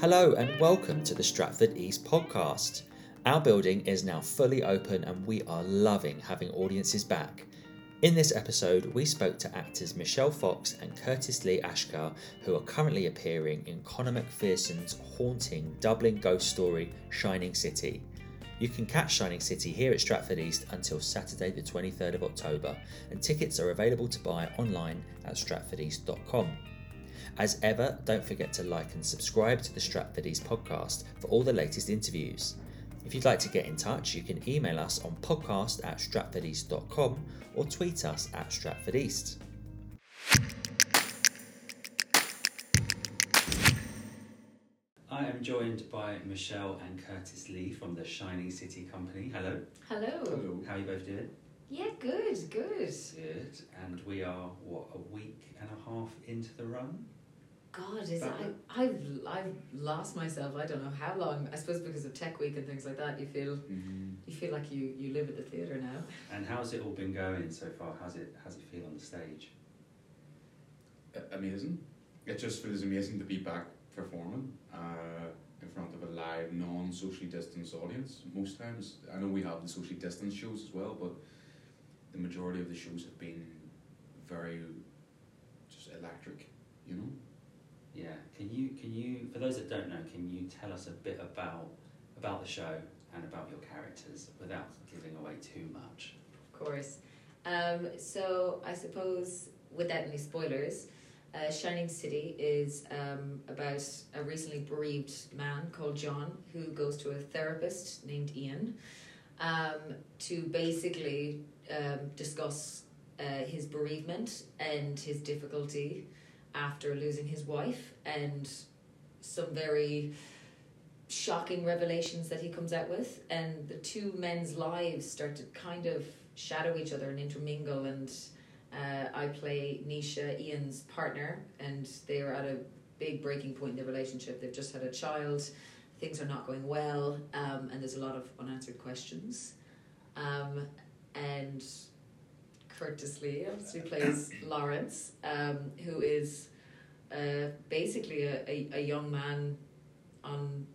Hello and welcome to the Stratford East podcast. Our building is now fully open and we are loving having audiences back. In this episode, we spoke to actors Michelle Fox and Curtis Lee Ashqar, who are currently appearing in Conor McPherson's haunting Dublin ghost story, Shining City. You can catch Shining City here at Stratford East until Saturday, the 23rd of October, and tickets are available to buy online at stratfordeast.com. As ever, don't forget to like and subscribe to the Stratford East podcast for all the latest interviews. If you'd like to get in touch, you can email us on podcast at stratfordeast.com or tweet us at stratfordeast. I am joined by Michelle and Curtis Lee from the Shining City Company. Hello. Hello. Hello. How are you both doing? Yeah, good, good. Good. And we are, what, a week and a half into the run? God, is I I've I've lost myself. I don't know how long. I suppose because of Tech Week and things like that, you feel Mm-hmm. you feel like you you live at the theatre now. And how's it all been going so far? How's it, how's it feel on the stage? A- amazing. It just feels amazing to be back performing uh, in front of a live, non-socially distanced audience. Most times, I know we have the socially distanced shows as well, but the majority of the shows have been very just electric. You know. Yeah. Can you can you for those that don't know, can you tell us a bit about about the show and about your characters without giving away too much? Of course. Um, so I suppose without any spoilers, uh, Shining City is um, about a recently bereaved man called John who goes to a therapist named Ian um, to basically um, discuss uh, his bereavement and his difficulty after losing his wife and some very shocking revelations that he comes out with and the two men's lives start to kind of shadow each other and intermingle and uh, I play Nisha, Ian's partner, and they are at a big breaking point in their relationship. They've just had a child, things are not going well, um, and there's a lot of unanswered questions. Um, and Curtis Lee obviously plays Lawrence, um, who is uh, basically a, a, a young man on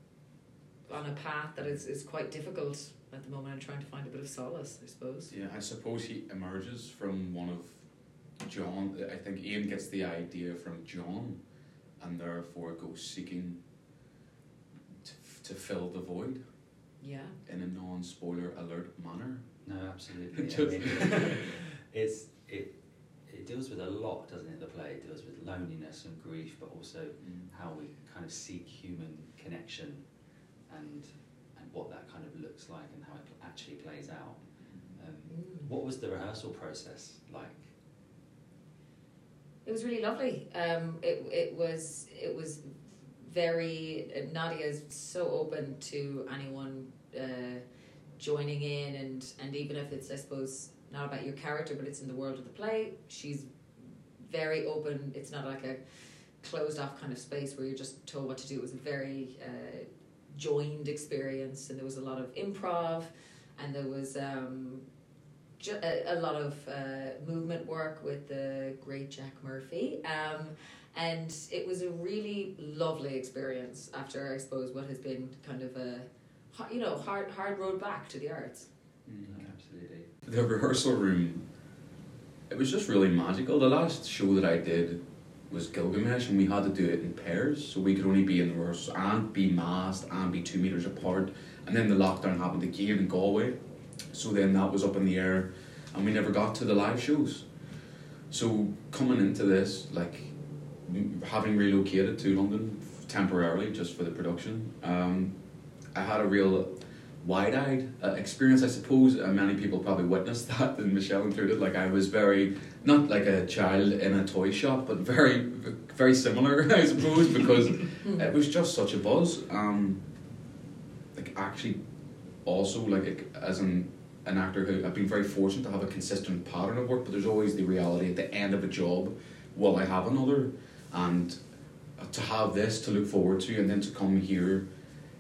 on a path that is, is quite difficult at the moment and trying to find a bit of solace, I suppose. Yeah, I suppose he emerges from one of John. I think Ian gets the idea from John, and therefore goes seeking to, to fill the void Yeah. in a non-spoiler alert manner. No, absolutely. I Just- mean, it's it it deals with a lot, doesn't it? The play it deals with loneliness and grief, but also how we kind of seek human connection and and what that kind of looks like and how it actually plays out. Um, Mm. what was the rehearsal process like? It was really lovely. Um, it it was it was very uh, Nadia is so open to anyone uh, joining in and and even if it's I suppose not about your character but it's in the world of the play she's very open it's not like a closed off kind of space where you're just told what to do it was a very uh, joined experience and there was a lot of improv and there was um, ju- a, a lot of uh, movement work with the great Jack Murphy. Um, and it was a really lovely experience after, I suppose, what has been kind of a, you know, hard hard road back to the arts. No, absolutely. The rehearsal room, it was just really magical. The last show that I did was Gilgamesh, and we had to do it in pairs, so we could only be in the rehearsal and be masked and be two meters apart. And then the lockdown happened again in Galway, so then that was up in the air, and we never got to the live shows. So coming into this, like having relocated to London temporarily just for the production, um, I had a real wide-eyed uh, experience. I suppose uh, many people probably witnessed that, and Michelle included. Like I was very not like a child in a toy shop, but very very similar, I suppose, because it was just such a buzz. Um, like actually, also like as an an actor who I've been very fortunate to have a consistent pattern of work, but there's always the reality at the end of a job, will I have another, and to have this to look forward to, and then to come here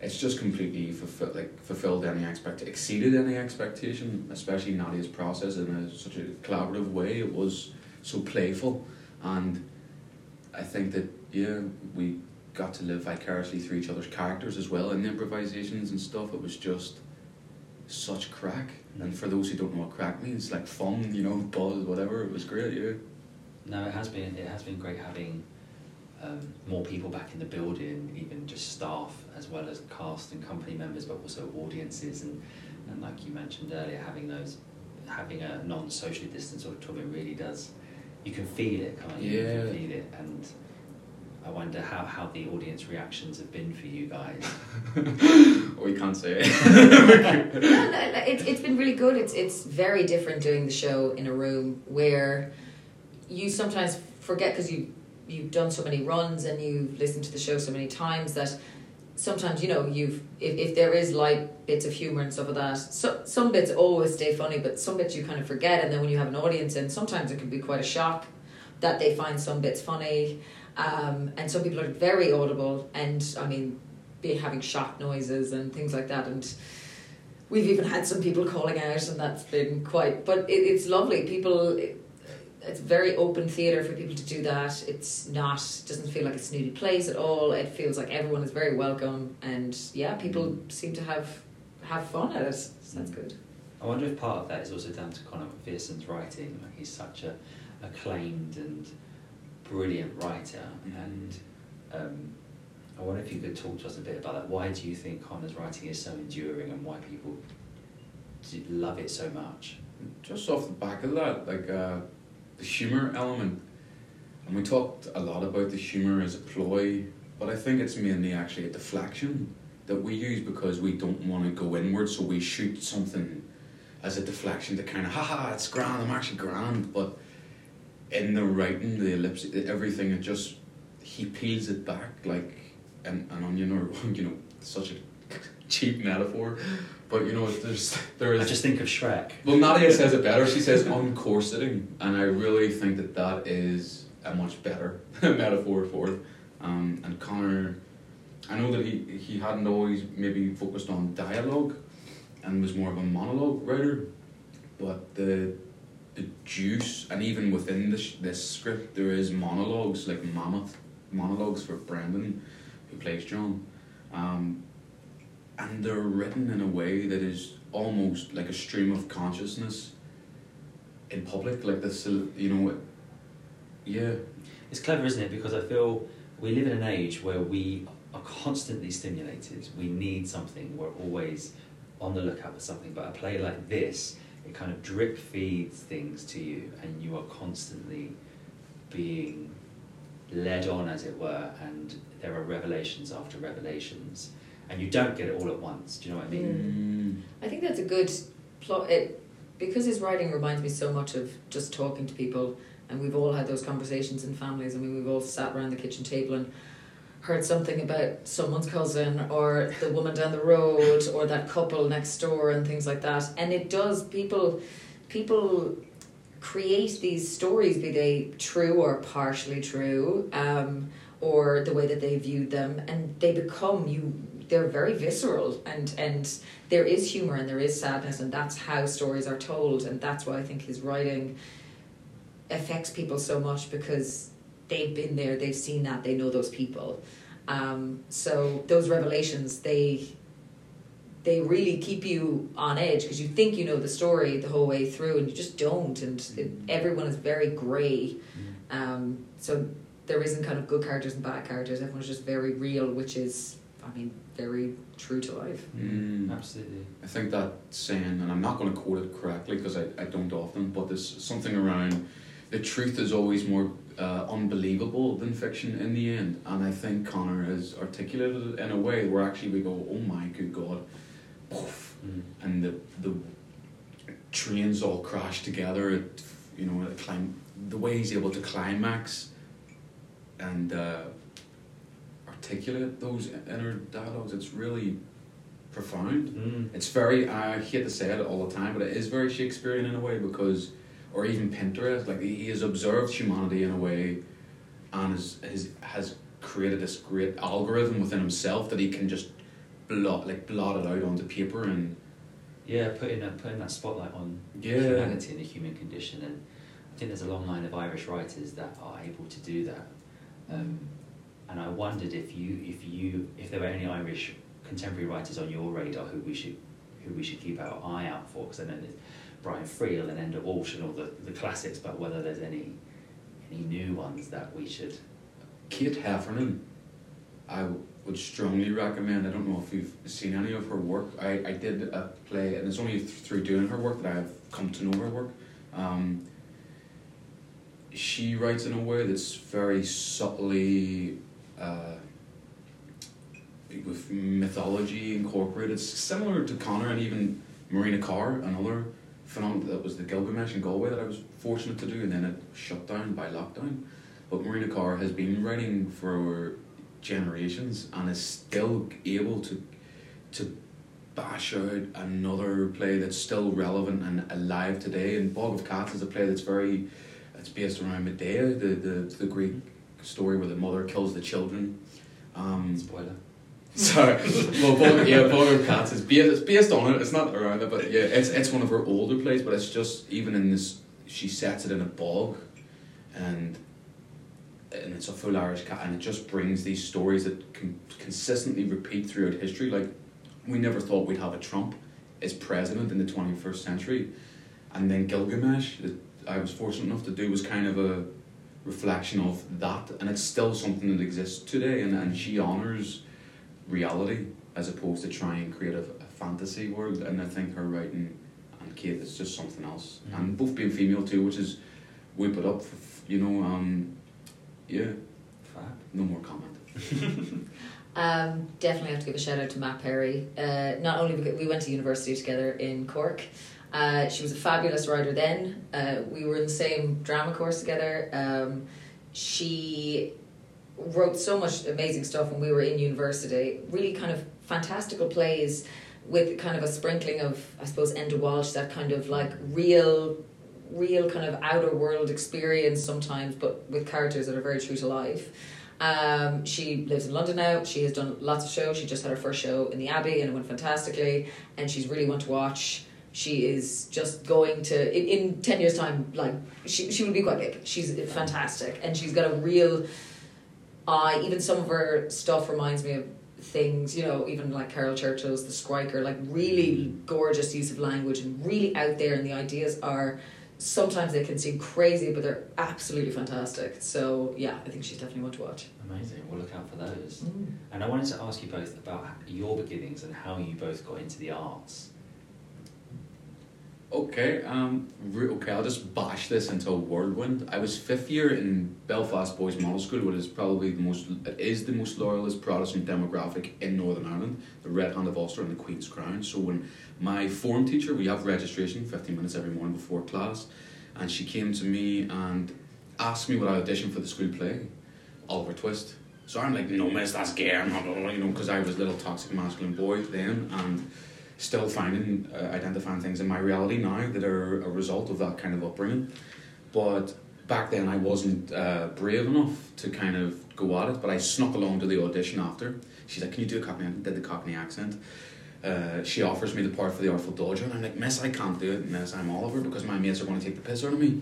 it's just completely fulfill, like fulfilled any expect exceeded any expectation, especially Nadia's process in a, such a collaborative way. It was so playful, and I think that yeah, we got to live vicariously through each other's characters as well in the improvisations and stuff. It was just such crack. Mm-hmm. And for those who don't know what crack means, like fun, you know, buzz, whatever. It was great, yeah. No, it has been. It has been great having um, more people back in the building, even just staff as well as cast and company members, but also audiences and and like you mentioned earlier, having those having a non-socially distanced auditorium really does. You can feel it, can't you? You Yeah. can feel it, and I wonder how, how the audience reactions have been for you guys. Or you can't say it. No, no, no, it's it's been really good. It's it's very different doing the show in a room where you sometimes forget because you you've done so many runs and you've listened to the show so many times that sometimes you know you've if, if there is light bits of humor and stuff like that so, some bits always stay funny but some bits you kind of forget and then when you have an audience and sometimes it can be quite a shock that they find some bits funny. Um, and some people are very audible and i mean be having shock noises and things like that. And we've even had some people calling out and that's been quite but it, it's lovely. People it, it's very open theatre for people to do that. It's not doesn't feel like it's a snooty place at all. It feels like everyone is very welcome and yeah people seem to have have fun at it. So that's good. I wonder if part of that is also down to Conor McPherson's writing. Like he's such a acclaimed and brilliant writer, and um, I wonder if you could talk to us a bit about that. Why do you think Conor's writing is so enduring, and why people love it so much? Just off the back of that, like uh, the humour element, and we talked a lot about the humour as a ploy, but I think it's mainly actually a deflection that we use because we don't want to go inward, so we shoot something as a deflection to kind of, haha, it's grand, I'm actually grand, but in the writing, the ellipse, everything, it just, he peels it back like an, an onion or, you know, such a cheap metaphor, but you know, there's, there I just think of Shrek. well, Nadia says it better. She says on uncorseting, and I really think that that is a much better metaphor for it. Um, and Conor, I know that he he hadn't always maybe focused on dialogue, and was more of a monologue writer, but the the juice, and even within this this script, there is monologues like mammoth monologues for Brendan, who plays John. Um, and they're written in a way that is almost like a stream of consciousness in public, like this, you know, yeah, It's clever, isn't it? Because I feel we live in an age where we are constantly stimulated. We need something. We're always on the lookout for something. But a play like this, it kind of drip feeds things to you, and you are constantly being led on, as it were, and there are revelations after revelations, and you don't get it all at once. Do you know what I mean? mm. I think that's a good plot. It because his writing reminds me so much of just talking to people, and we've all had those conversations in families. I mean, we've all sat around the kitchen table and heard something about someone's cousin or the woman down the road or that couple next door and things like that. And it does people people create these stories, be they true or partially true, um, or the way that they viewed them, and they become you. They're very visceral, and and there is humor and there is sadness, and that's how stories are told, and that's why I think his writing affects people so much because they've been there, they've seen that, they know those people. Um, so those revelations, they they really keep you on edge because you think you know the story the whole way through, and you just don't. And it, everyone is very grey. Um, so there isn't kind of good characters and bad characters. Everyone's just very real, which is, I mean, very true to life. Mm. Absolutely. I think that saying, and I'm not going to quote it correctly because I, I don't often, but there's something around the truth is always more uh, unbelievable than fiction in the end. And I think Conor has articulated it in a way where actually we go, oh my good God, poof, Mm. and the the trains all crash together. It, you know, it climb the way he's able to climax and uh, articulate those inner dialogues. It's really profound. Mm. It's very. I hate to say it all the time, but it is very Shakespearean in a way because, or even Pinteresque. Like he has observed humanity in a way, and has has has created this great algorithm within himself that he can just blot like blot it out onto paper and Yeah, putting that putting that spotlight on yeah. humanity and the human condition, and I think there's a long line of Irish writers that are able to do that. Um, and I wondered if you if you if there were any Irish contemporary writers on your radar who we should who we should keep our eye out for because I know there's Brian Friel and Enda Walsh and all the, the classics, but whether there's any any new ones that we should. Kate Heffernan, I would strongly recommend. I don't know if you've seen any of her work. I, I did a play, and it's only th- through doing her work that I've come to know her work. Um, she writes in a way that's very subtly uh, with mythology incorporated, similar to Conor and even Marina Carr, another phenomenon that was the Gilgamesh in Galway that I was fortunate to do, and then it shut down by lockdown. But Marina Carr has been writing for generations and is still able to to bash out another play that's still relevant and alive today. And Bog of Cats is a play that's very it's based around Medea, the, the, the Greek story where the mother kills the children. Um, Spoiler. Sorry. well, Bog, yeah, of Cats is based, it's based on it. It's not around it, but yeah, it's it's one of her older plays. But it's just even in this, she sets it in a bog, and and it's a full Irish cat, and it just brings these stories that can consistently repeat throughout history. Like we never thought we'd have a Trump as president in the twenty first century, and then Gilgamesh that I was fortunate enough to do was kind of a reflection of that, and it's still something that exists today, and, and she honors reality as opposed to trying to create a, a fantasy world, and I think her writing and Kate is just something else, Mhm. and both being female too, which is whip it up, for, you know, um, yeah, Fab. no more comment. Um, definitely have to give a shout out to Matt Perry. Uh, not only because we went to university together in Cork. Uh, she was a fabulous writer then. Uh, we were in the same drama course together. Um, she wrote so much amazing stuff when we were in university. Really kind of fantastical plays with kind of a sprinkling of, I suppose, Enda Walsh, that kind of like real, real kind of outer world experience sometimes, but with characters that are very true to life. Um, she lives in London now. She has done lots of shows. She just had her first show in the Abbey and it went fantastically. And she's really one to watch. She is just going to in, in ten years' time. Like she, she will be quite big. She's fantastic, and she's got a real eye. Even some of her stuff reminds me of things. You know, even like Caryl Churchill's The Skriker. Like really gorgeous use of language and really out there. And the ideas are sometimes they can seem crazy, but they're absolutely fantastic. So yeah, I think she's definitely one to watch. Amazing. We'll look out for those. Mm. And I wanted to ask you both about your beginnings and how you both got into the arts. Okay, um, okay, I'll just bash this into a whirlwind. I was fifth year in Belfast Boys Model School, which is probably the most, it is the most loyalist Protestant demographic in Northern Ireland, the Red Hand of Ulster and the Queen's Crown. So when my form teacher, we have registration, 15 minutes every morning before class, and she came to me and asked me would I auditioned for the school play, Oliver Twist. So I'm like, no miss, that's gay, I'm not, you know, because I was a little toxic masculine boy then, and still finding uh, identifying things in my reality now that are a result of that kind of upbringing. But back then I wasn't uh, brave enough to kind of go at it but I snuck along to the audition after. She's like can you do a cockney I did the cockney accent. Uh, she offers me the part for the Artful Dodger and I'm like miss I can't do it miss I'm Oliver because my mates are going to take the piss out of me.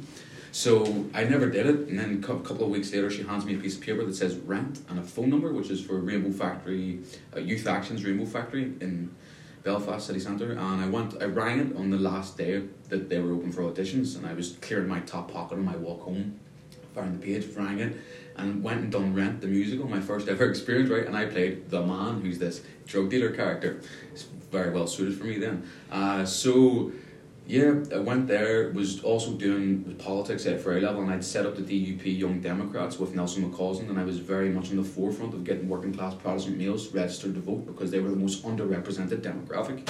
So I never did it and then a cou- couple of weeks later she hands me a piece of paper that says rent and a phone number which is for Rainbow Factory uh, Youth Actions Rainbow Factory in Belfast City Centre, and I went. I rang it on the last day that they were open for auditions, and I was clearing my top pocket on my walk home. Found the page, rang it, and went and done Rent the musical, my first ever experience, right? And I played the man, who's this drug dealer character. It's very well suited for me then. Uh, so yeah, I went there. Was also doing politics at very level, and I'd set up the DUP Young Democrats with Nelson McCausland, and I was very much on the forefront of getting working class Protestant males registered to vote because they were the most underrepresented demographic.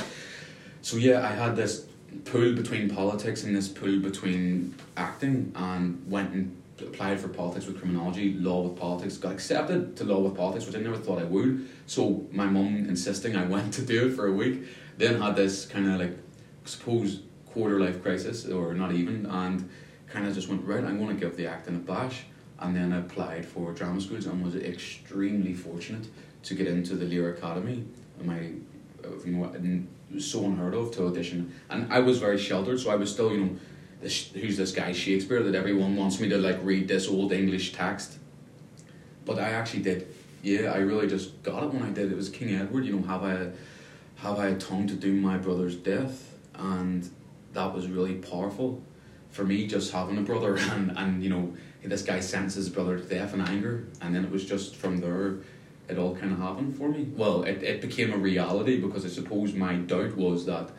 So yeah, I had this pull between politics and this pull between acting, and went and applied for politics with criminology, law with politics, got accepted to law with politics, which I never thought I would. So my mum insisting I went to do it for a week, then had this kind of like, suppose quarter life crisis or not even, and kind of just went right. I'm going to give the acting a bash, and then applied for drama schools and was extremely fortunate to get into the Lir Academy. My, uh, you know, it was so unheard of to audition, and I was very sheltered, so I was still, you know, this, who's this guy Shakespeare that everyone wants me to like read this old English text. But I actually did yeah, I really just got it when I did. It was King Edward. You know, have I have I a tongue to do my brother's death, and that was really powerful for me. Just having a brother, and and you know, this guy sentences his brother to death in anger, and then it was just from there. It all kind of happened for me. Well, it, it became a reality because I suppose my doubt was that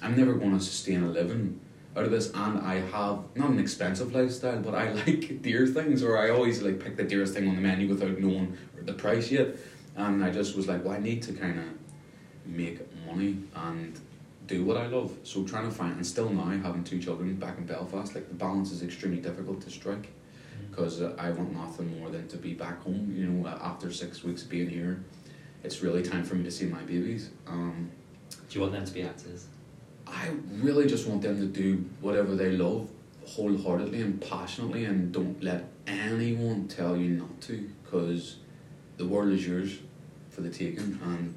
I'm never going to sustain a living out of this and I have not an expensive lifestyle but I like dear things or I always like pick the dearest thing on the menu without knowing the price yet and I just was like well I need to kind of make money and do what I love. So trying to find and still now having two children back in Belfast like the balance is extremely difficult to strike. Because I want nothing more than to be back home you know after six weeks of being here. It's really time for me to see my babies um, Do you want them to be actors? I really just want them to do whatever they love wholeheartedly and passionately and don't let anyone tell you not to because the world is yours for the taking and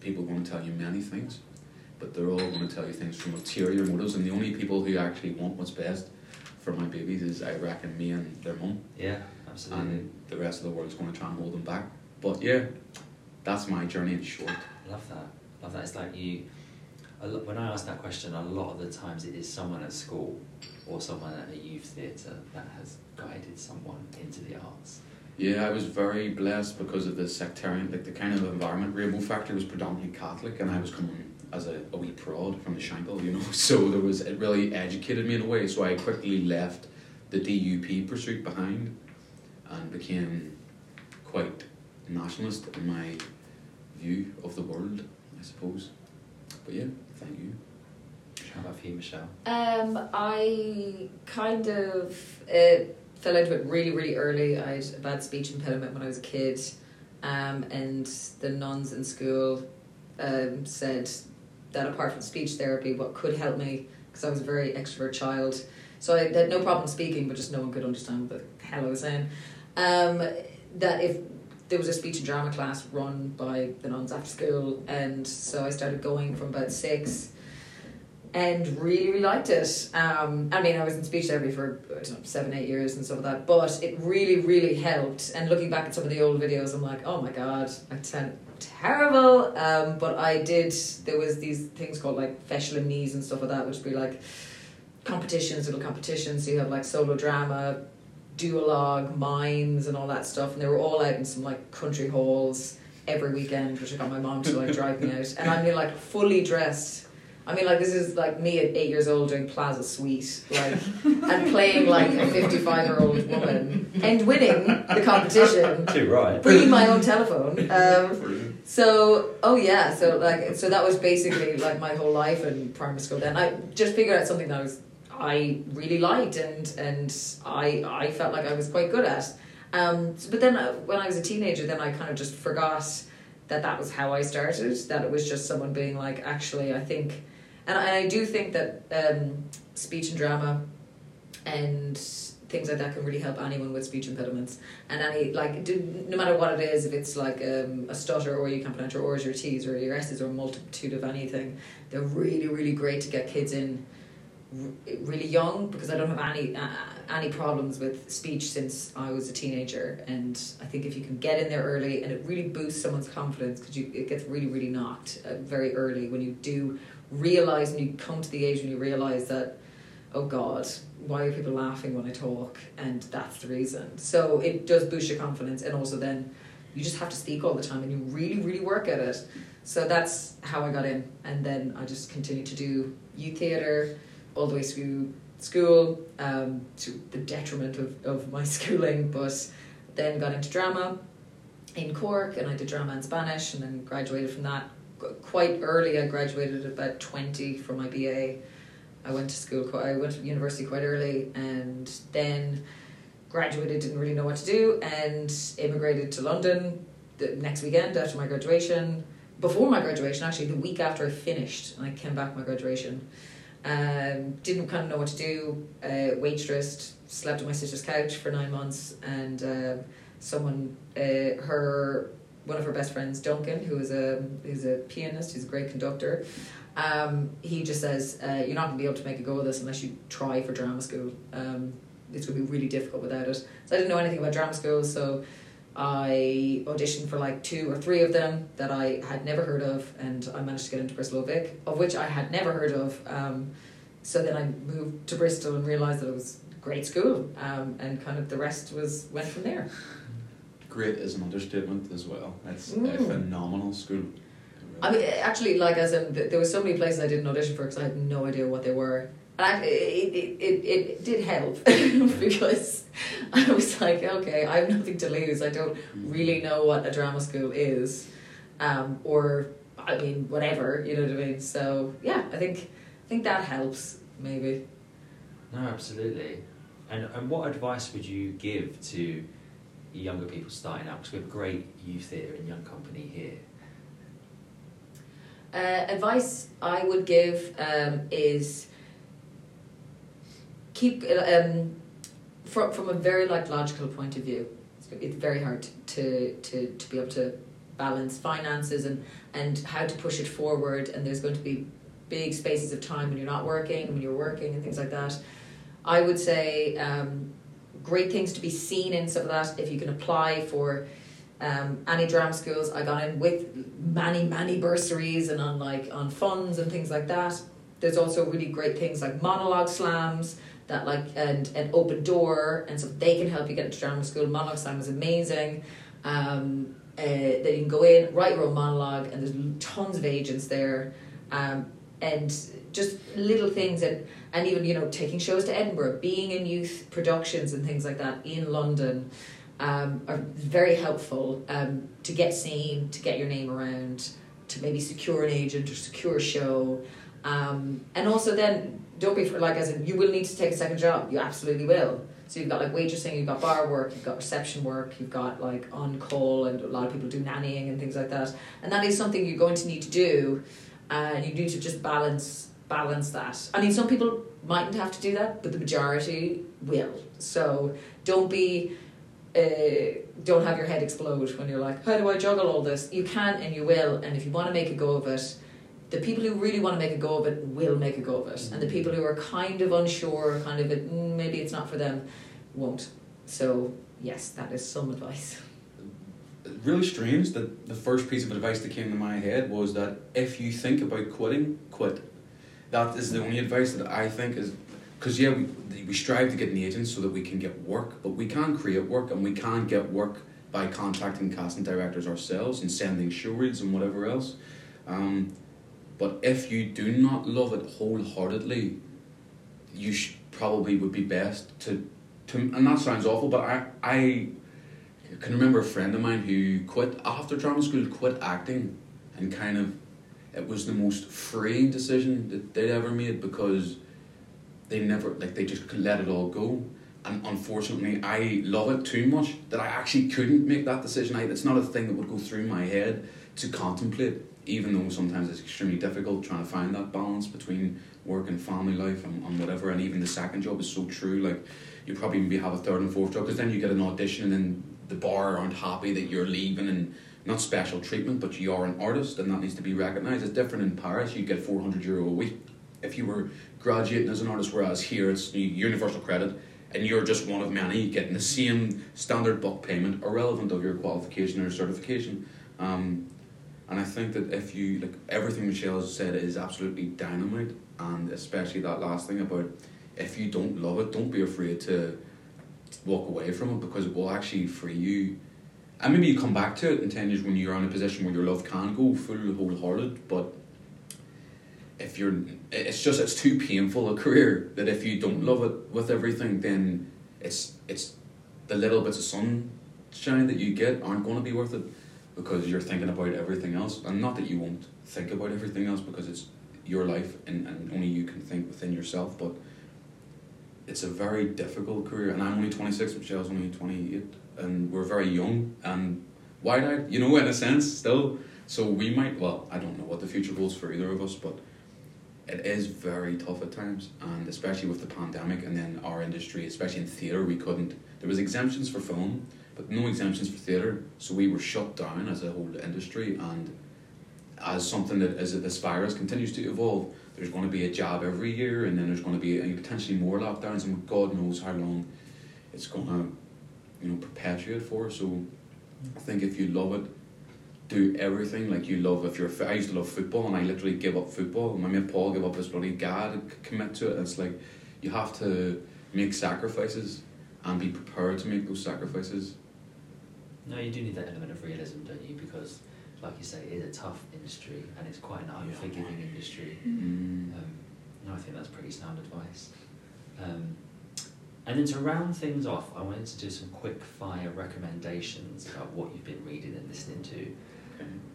people are going to tell you many things but they're all going to tell you things from ulterior motives and the only people who actually want what's best for my babies is I reckon me and their mum Yeah, absolutely. and the rest of the world's going to try and hold them back but yeah that's my journey in short Love that. Love that. It's like you. A lot, when I ask that question, a lot of the times it is someone at school or someone at a youth theatre that has guided someone into the arts. Yeah, I was very blessed because of the sectarian, like the kind of environment. Rainbow Factory was predominantly Catholic, and I was coming as a, a wee prod from the Shankill, you know. So there was it really educated me in a way. So I quickly left the DUP pursuit behind, and became quite nationalist in my view of the world, I suppose. But yeah, thank you. How about you, Michelle? Um, I kind of uh, fell into it really, really early. I had a bad speech impediment when I was a kid, um, and the nuns in school um, said that apart from speech therapy, what could help me, because I was a very extrovert child, so I had no problem speaking, but just no one could understand what the hell I was saying. Um, that if there was a speech and drama class run by the nuns after school, and so I started going from about six and really, really liked it. Um, I mean, I was in speech therapy for know, seven, eight years and stuff like that, but it really, really helped. And looking back at some of the old videos, I'm like, oh my god, I sound terrible. Um, but I did. There was these things called like Feshel and knees and stuff like that, which would be like competitions, little competitions. So you have like solo drama, duologue, mimes, and all that stuff, and they were all out in some like country halls every weekend, which I got my mom to like drive me out, and I mean like fully dressed. I mean, like this is like me at eight years old doing Plaza Suite, like, and playing like a fifty-five-year-old woman and winning the competition, Too right. bringing my own telephone. Um, Brilliant. So, oh yeah, so like, so that was basically like my whole life in primary school. Then I just figured out something that I was I really liked and and I I felt like I was quite good at. Um, so- but then uh, when I was a teenager, then I kind of just forgot that that was how I started. That it was just someone being like, actually, I think, and I, and I do think that um, speech and drama and things like that can really help anyone with speech impediments. And any like do, no matter what it is if it's like um, a stutter or you can't pronounce your R's or T's or your S's or a multitude of anything they're really really great to get kids in really young because I don't have any uh, any problems with speech since I was a teenager. And I think if you can get in there early and it really boosts someone's confidence because you it gets really really knocked uh, very early when you do realize and you come to the age when you realize that oh god why are people laughing when I talk? And that's the reason. So it does boost your confidence and also then you just have to speak all the time and you really really work at it. So that's how I got in. And then I just continued to do youth theatre all the way through school um, to the detriment of, of my schooling but then got into drama in Cork and I did drama in Spanish and then graduated from that. Quite early I graduated about 20 from my BA I went to school quite, I went to university quite early and then graduated didn't really know what to do and immigrated to London the next weekend after my graduation before my graduation actually the week after I finished and I came back my graduation. Um, didn't kind of know what to do uh, waitressed slept on my sister's couch for nine months and um someone uh, her one of her best friends Duncan who is a who's a pianist who's a great conductor um, he just says uh, you're not going to be able to make a go of this unless you try for drama school um, it's going to be really difficult without it so I didn't know anything about drama school so I auditioned for like two or three of them that I had never heard of, and I managed to get into Bristol Vic, of which I had never heard of. Um, so then I moved to Bristol and realised that it was a great school, um, and kind of the rest was went from there. Great is an understatement as well. It's a Mm. phenomenal school. I mean, actually, like as in, there were so many places I didn't audition for because I had no idea what they were. And I, it, it, it, it did help because I was like, okay, I have nothing to lose. I don't really know what a drama school is, um, or I mean, whatever. You know what I mean? So yeah, I think I think that helps maybe. No, absolutely. And and what advice would you give to younger people starting out? Because we have great youth theatre and young company here. Uh, advice I would give um, is keep um, from from a very like logical point of view. It's, it's very hard to, to to be able to balance finances and and how to push it forward. And there's going to be big spaces of time when you're not working, when you're working, and things like that. I would say um, great things to be seen in some of that. If you can apply for um, any drama schools, I got in with many many bursaries and on like on funds and things like that. There's also really great things like monologue slams that like and an open door and so they can help you get into drama school. Monologue slam is amazing. Um, uh, that you can go in, write your own monologue, and there's tons of agents there, um, and just little things and and even you know taking shows to Edinburgh, being in youth productions and things like that in London. Um, are very helpful um, to get seen, to get your name around, to maybe secure an agent or secure a show. Um, and also then don't be for like as in you will need to take a second job. You absolutely will. So you've got like waitressing, you've got bar work, you've got reception work, you've got like on call, and a lot of people do nannying and things like that. And that is something you're going to need to do, and you need to just balance balance that. I mean, some people mightn't have to do that, but the majority will. So don't be. Uh, don't have your head explode when you're like, how do I juggle all this? You can and you will, and if you want to make a go of it, the people who really want to make a go of it will make a go of it, and the people who are kind of unsure, kind of mm, maybe it's not for them, won't. So yes, that is some advice. really strange that the first piece of advice that came to my head was that if you think about quitting, quit. That is the only advice that I think is because yeah, we, we strive to get an agent so that we can get work, but we can't create work and we can't get work by contacting casting directors ourselves and sending show reels and whatever else. Um, but if you do not love it wholeheartedly, you sh- probably would be best to, to and that sounds awful, but I I can remember a friend of mine who quit after drama school, quit acting, and kind of it was the most freeing decision that they'd ever made because they never like they just let it all go. And unfortunately, I love it too much that I actually couldn't make that decision. I, it's not a thing that would go through my head to contemplate, even though sometimes it's extremely difficult trying to find that balance between work and family life and, and whatever. And even the second job is so true. Like you probably maybe have a third and fourth job because then you get an audition and then the bar aren't happy that you're leaving and not special treatment, but you are an artist and that needs to be recognised. It's different in Paris. You get four hundred euro a week if you were graduating as an artist, whereas here it's universal credit and you're just one of many getting the same standard book payment, irrelevant of your qualification or certification. Um, and I think that if you like everything Michelle has said is absolutely dynamite, and especially that last thing about if you don't love it, don't be afraid to walk away from it because it will actually free you. And maybe you come back to it in ten years when you're in a position where your love can go full wholehearted, but if you're it's just it's too painful a career that if you don't love it with everything then it's it's the little bits of sunshine that you get aren't going to be worth it because you're thinking about everything else. And not that you won't think about everything else because it's your life and, and only you can think within yourself but it's a very difficult career. And I'm only 26 Michelle's only 28 and we're very young and wide-eyed you know in a sense still. So we might well I don't know what the future holds for either of us but it is very tough at times and especially with the pandemic and then our industry especially in theatre we couldn't there was exemptions for film but no exemptions for theatre so we were shut down as a whole industry and as something that as this virus continues to evolve there's going to be a jab every year and then there's going to be potentially more lockdowns and god knows how long it's going to you know perpetuate for so I think if you love it, do everything like you love. If you're, I used to love football, and I literally give up football. My mate Paul gave up his bloody guy to commit to it. It's like you have to make sacrifices and be prepared to make those sacrifices. No, you do need that element of realism, don't you? Because, like you say, it is a tough industry and it's quite an unforgiving industry. Mm. Um, no, I think that's pretty sound advice. Um, and then to round things off, I wanted to do some quick fire recommendations about what you've been reading and listening to.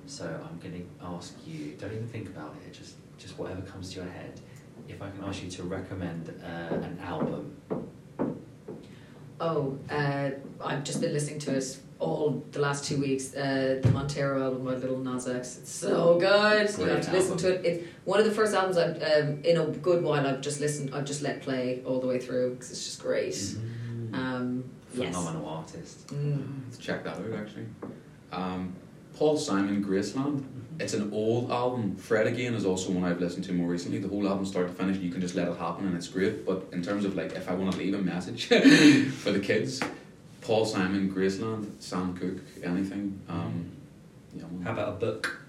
Okay. So I'm going to ask you, don't even think about it, just just whatever comes to your head. If I can ask you to recommend uh, an album, Oh, uh, I've just been listening to it all the last two weeks. Uh, the Montero album by Little Nas X. It's so good. you have to listen to it. It's one of the first albums I've um, in a good while. I've just listened. I've just let play all the way through because it's just great. Um, yes. phenomenal artist. Mm. Let's check that out actually. Um, Paul Simon Graceland. It's an old album. Fred Again is also one I've listened to more recently. The whole album start to finish, you can just let it happen and it's great. But in terms of like if I want to leave a message for the kids, Paul Simon, Graceland, Sam Cooke, anything. Um, yeah. How about a book?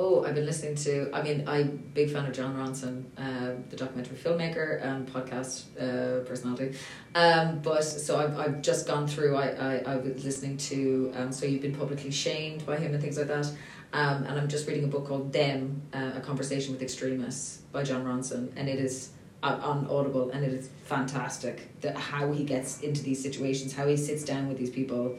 Oh, I've been listening to. I mean, I'm big fan of Jon Ronson, uh, the documentary filmmaker and podcast uh, personality. Um, but so I've, I've just gone through. I, I, I was listening to. Um, so you've been publicly shamed by him and things like that. Um, and I'm just reading a book called Them: uh, A Conversation with Extremists by Jon Ronson, and it is on Audible, and it is fantastic. The, how he gets into these situations, how he sits down with these people.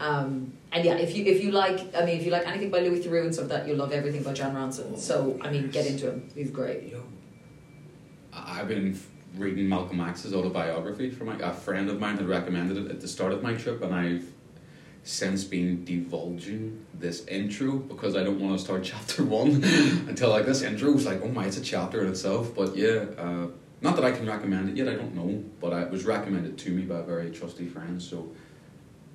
Um, and yeah, if you if you like, I mean, if you like anything by Louis Theroux and stuff like that, you'll love everything by Jon Ronson. So I mean, get into him; he's great. I've been reading Malcolm X's autobiography from like a friend of mine had recommended it at the start of my trip, and I've since been divulging this intro because I don't want to start chapter one until like this intro was like, oh my, it's a chapter in itself. But yeah, uh, not that I can recommend it yet. I don't know, but I, it was recommended to me by a very trusty friend, so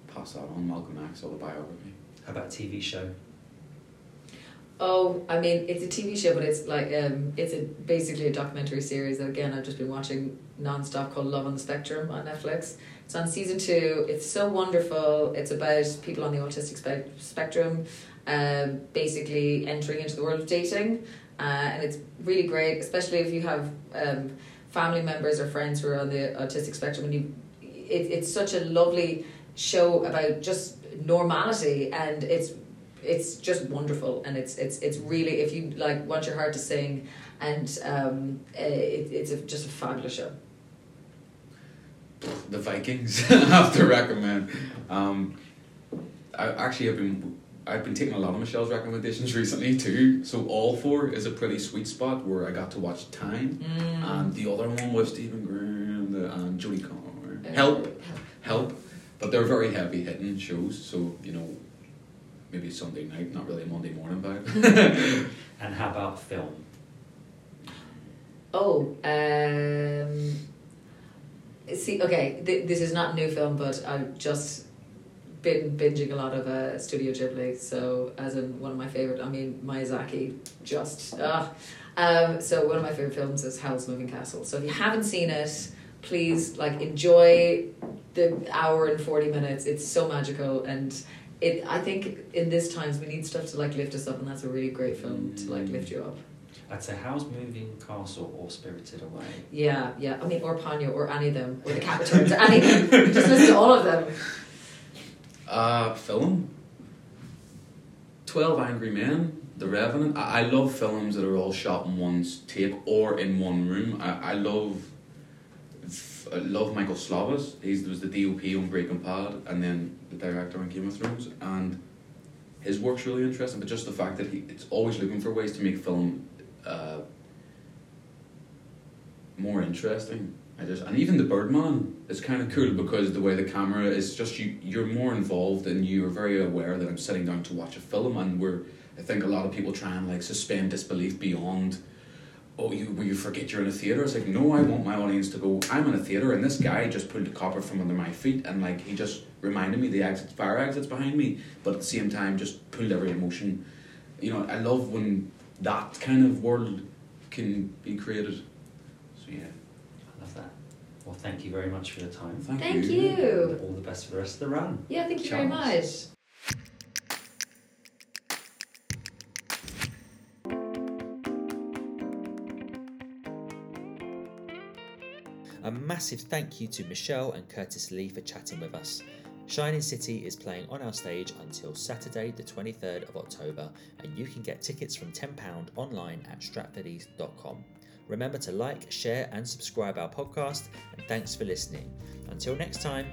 pass that on. Malcolm X autobiography. How about a TV show? Oh, I mean, it's a TV show, but it's like um, it's a basically a documentary series that again I've just been watching non-stop called Love on the Spectrum on Netflix. It's on season two. It's so wonderful. It's about people on the autistic spe- spectrum, um, basically entering into the world of dating, uh, and it's really great, especially if you have um, family members or friends who are on the autistic spectrum, and you, it, it's such a lovely show about just normality, and it's it's just wonderful and it's it's it's really if you like want your heart to sing and um uh, it, it's a, just a fabulous show The Vikings. I have to recommend. Um, I actually have been I've been taking a lot of Michelle's recommendations recently too. So all four is a pretty sweet spot where I got to watch Time and the other one was Stephen Graham the, and Jodie Comer. Uh, Help, help, but they're very heavy hitting shows. So you know, maybe Sunday night, not really a Monday morning vibe. And how about film? oh um see okay th- this is not a new film but i've just been binging a lot of uh, studio ghibli so as in one of my favorite i mean miyazaki just ah. Um so one of my favorite films is howl's moving castle. So if you haven't seen it please like enjoy the hour and 40 minutes. It's so magical and it i think in this times we need stuff to like lift us up and that's a really great film to like lift you up. I'd say Howl's Moving Castle or Spirited Away? yeah yeah. I mean or ponyo or any of them or the cat returns or anything just listen to all of them Uh, film. Twelve Angry Men, The Revenant. I, I love films that are all shot in one tape or in one room. I, I love. I love Michael Slovis. He was the DOP on Breaking Bad, and then the director on Game of Thrones, and his work's really interesting. But just the fact that he it's always looking for ways to make film uh, more interesting. I just and even the Birdman is kind of cool because the way the camera is just you you're more involved and you're very aware that I'm sitting down to watch a film and we're I think a lot of people try and like suspend disbelief beyond oh you where you forget you're in a theater it's like no I want my audience to go I'm in a theater and this guy just pulled the copper from under my feet and like he just reminded me the exit fire exits behind me but at the same time just pulled every emotion. You know I love when that kind of world can be created. So yeah. Well, thank you very much for your time. Thank, Thank you. you. All the best for the rest of the run. Yeah, thank you very much. A massive thank you to Michelle and Curtis Lee for chatting with us. Shining City is playing on our stage until Saturday, the 23rd of October, and you can get tickets from £10 online at stratfordeast.com. Remember to like, share, and subscribe our podcast, and thanks for listening. Until next time.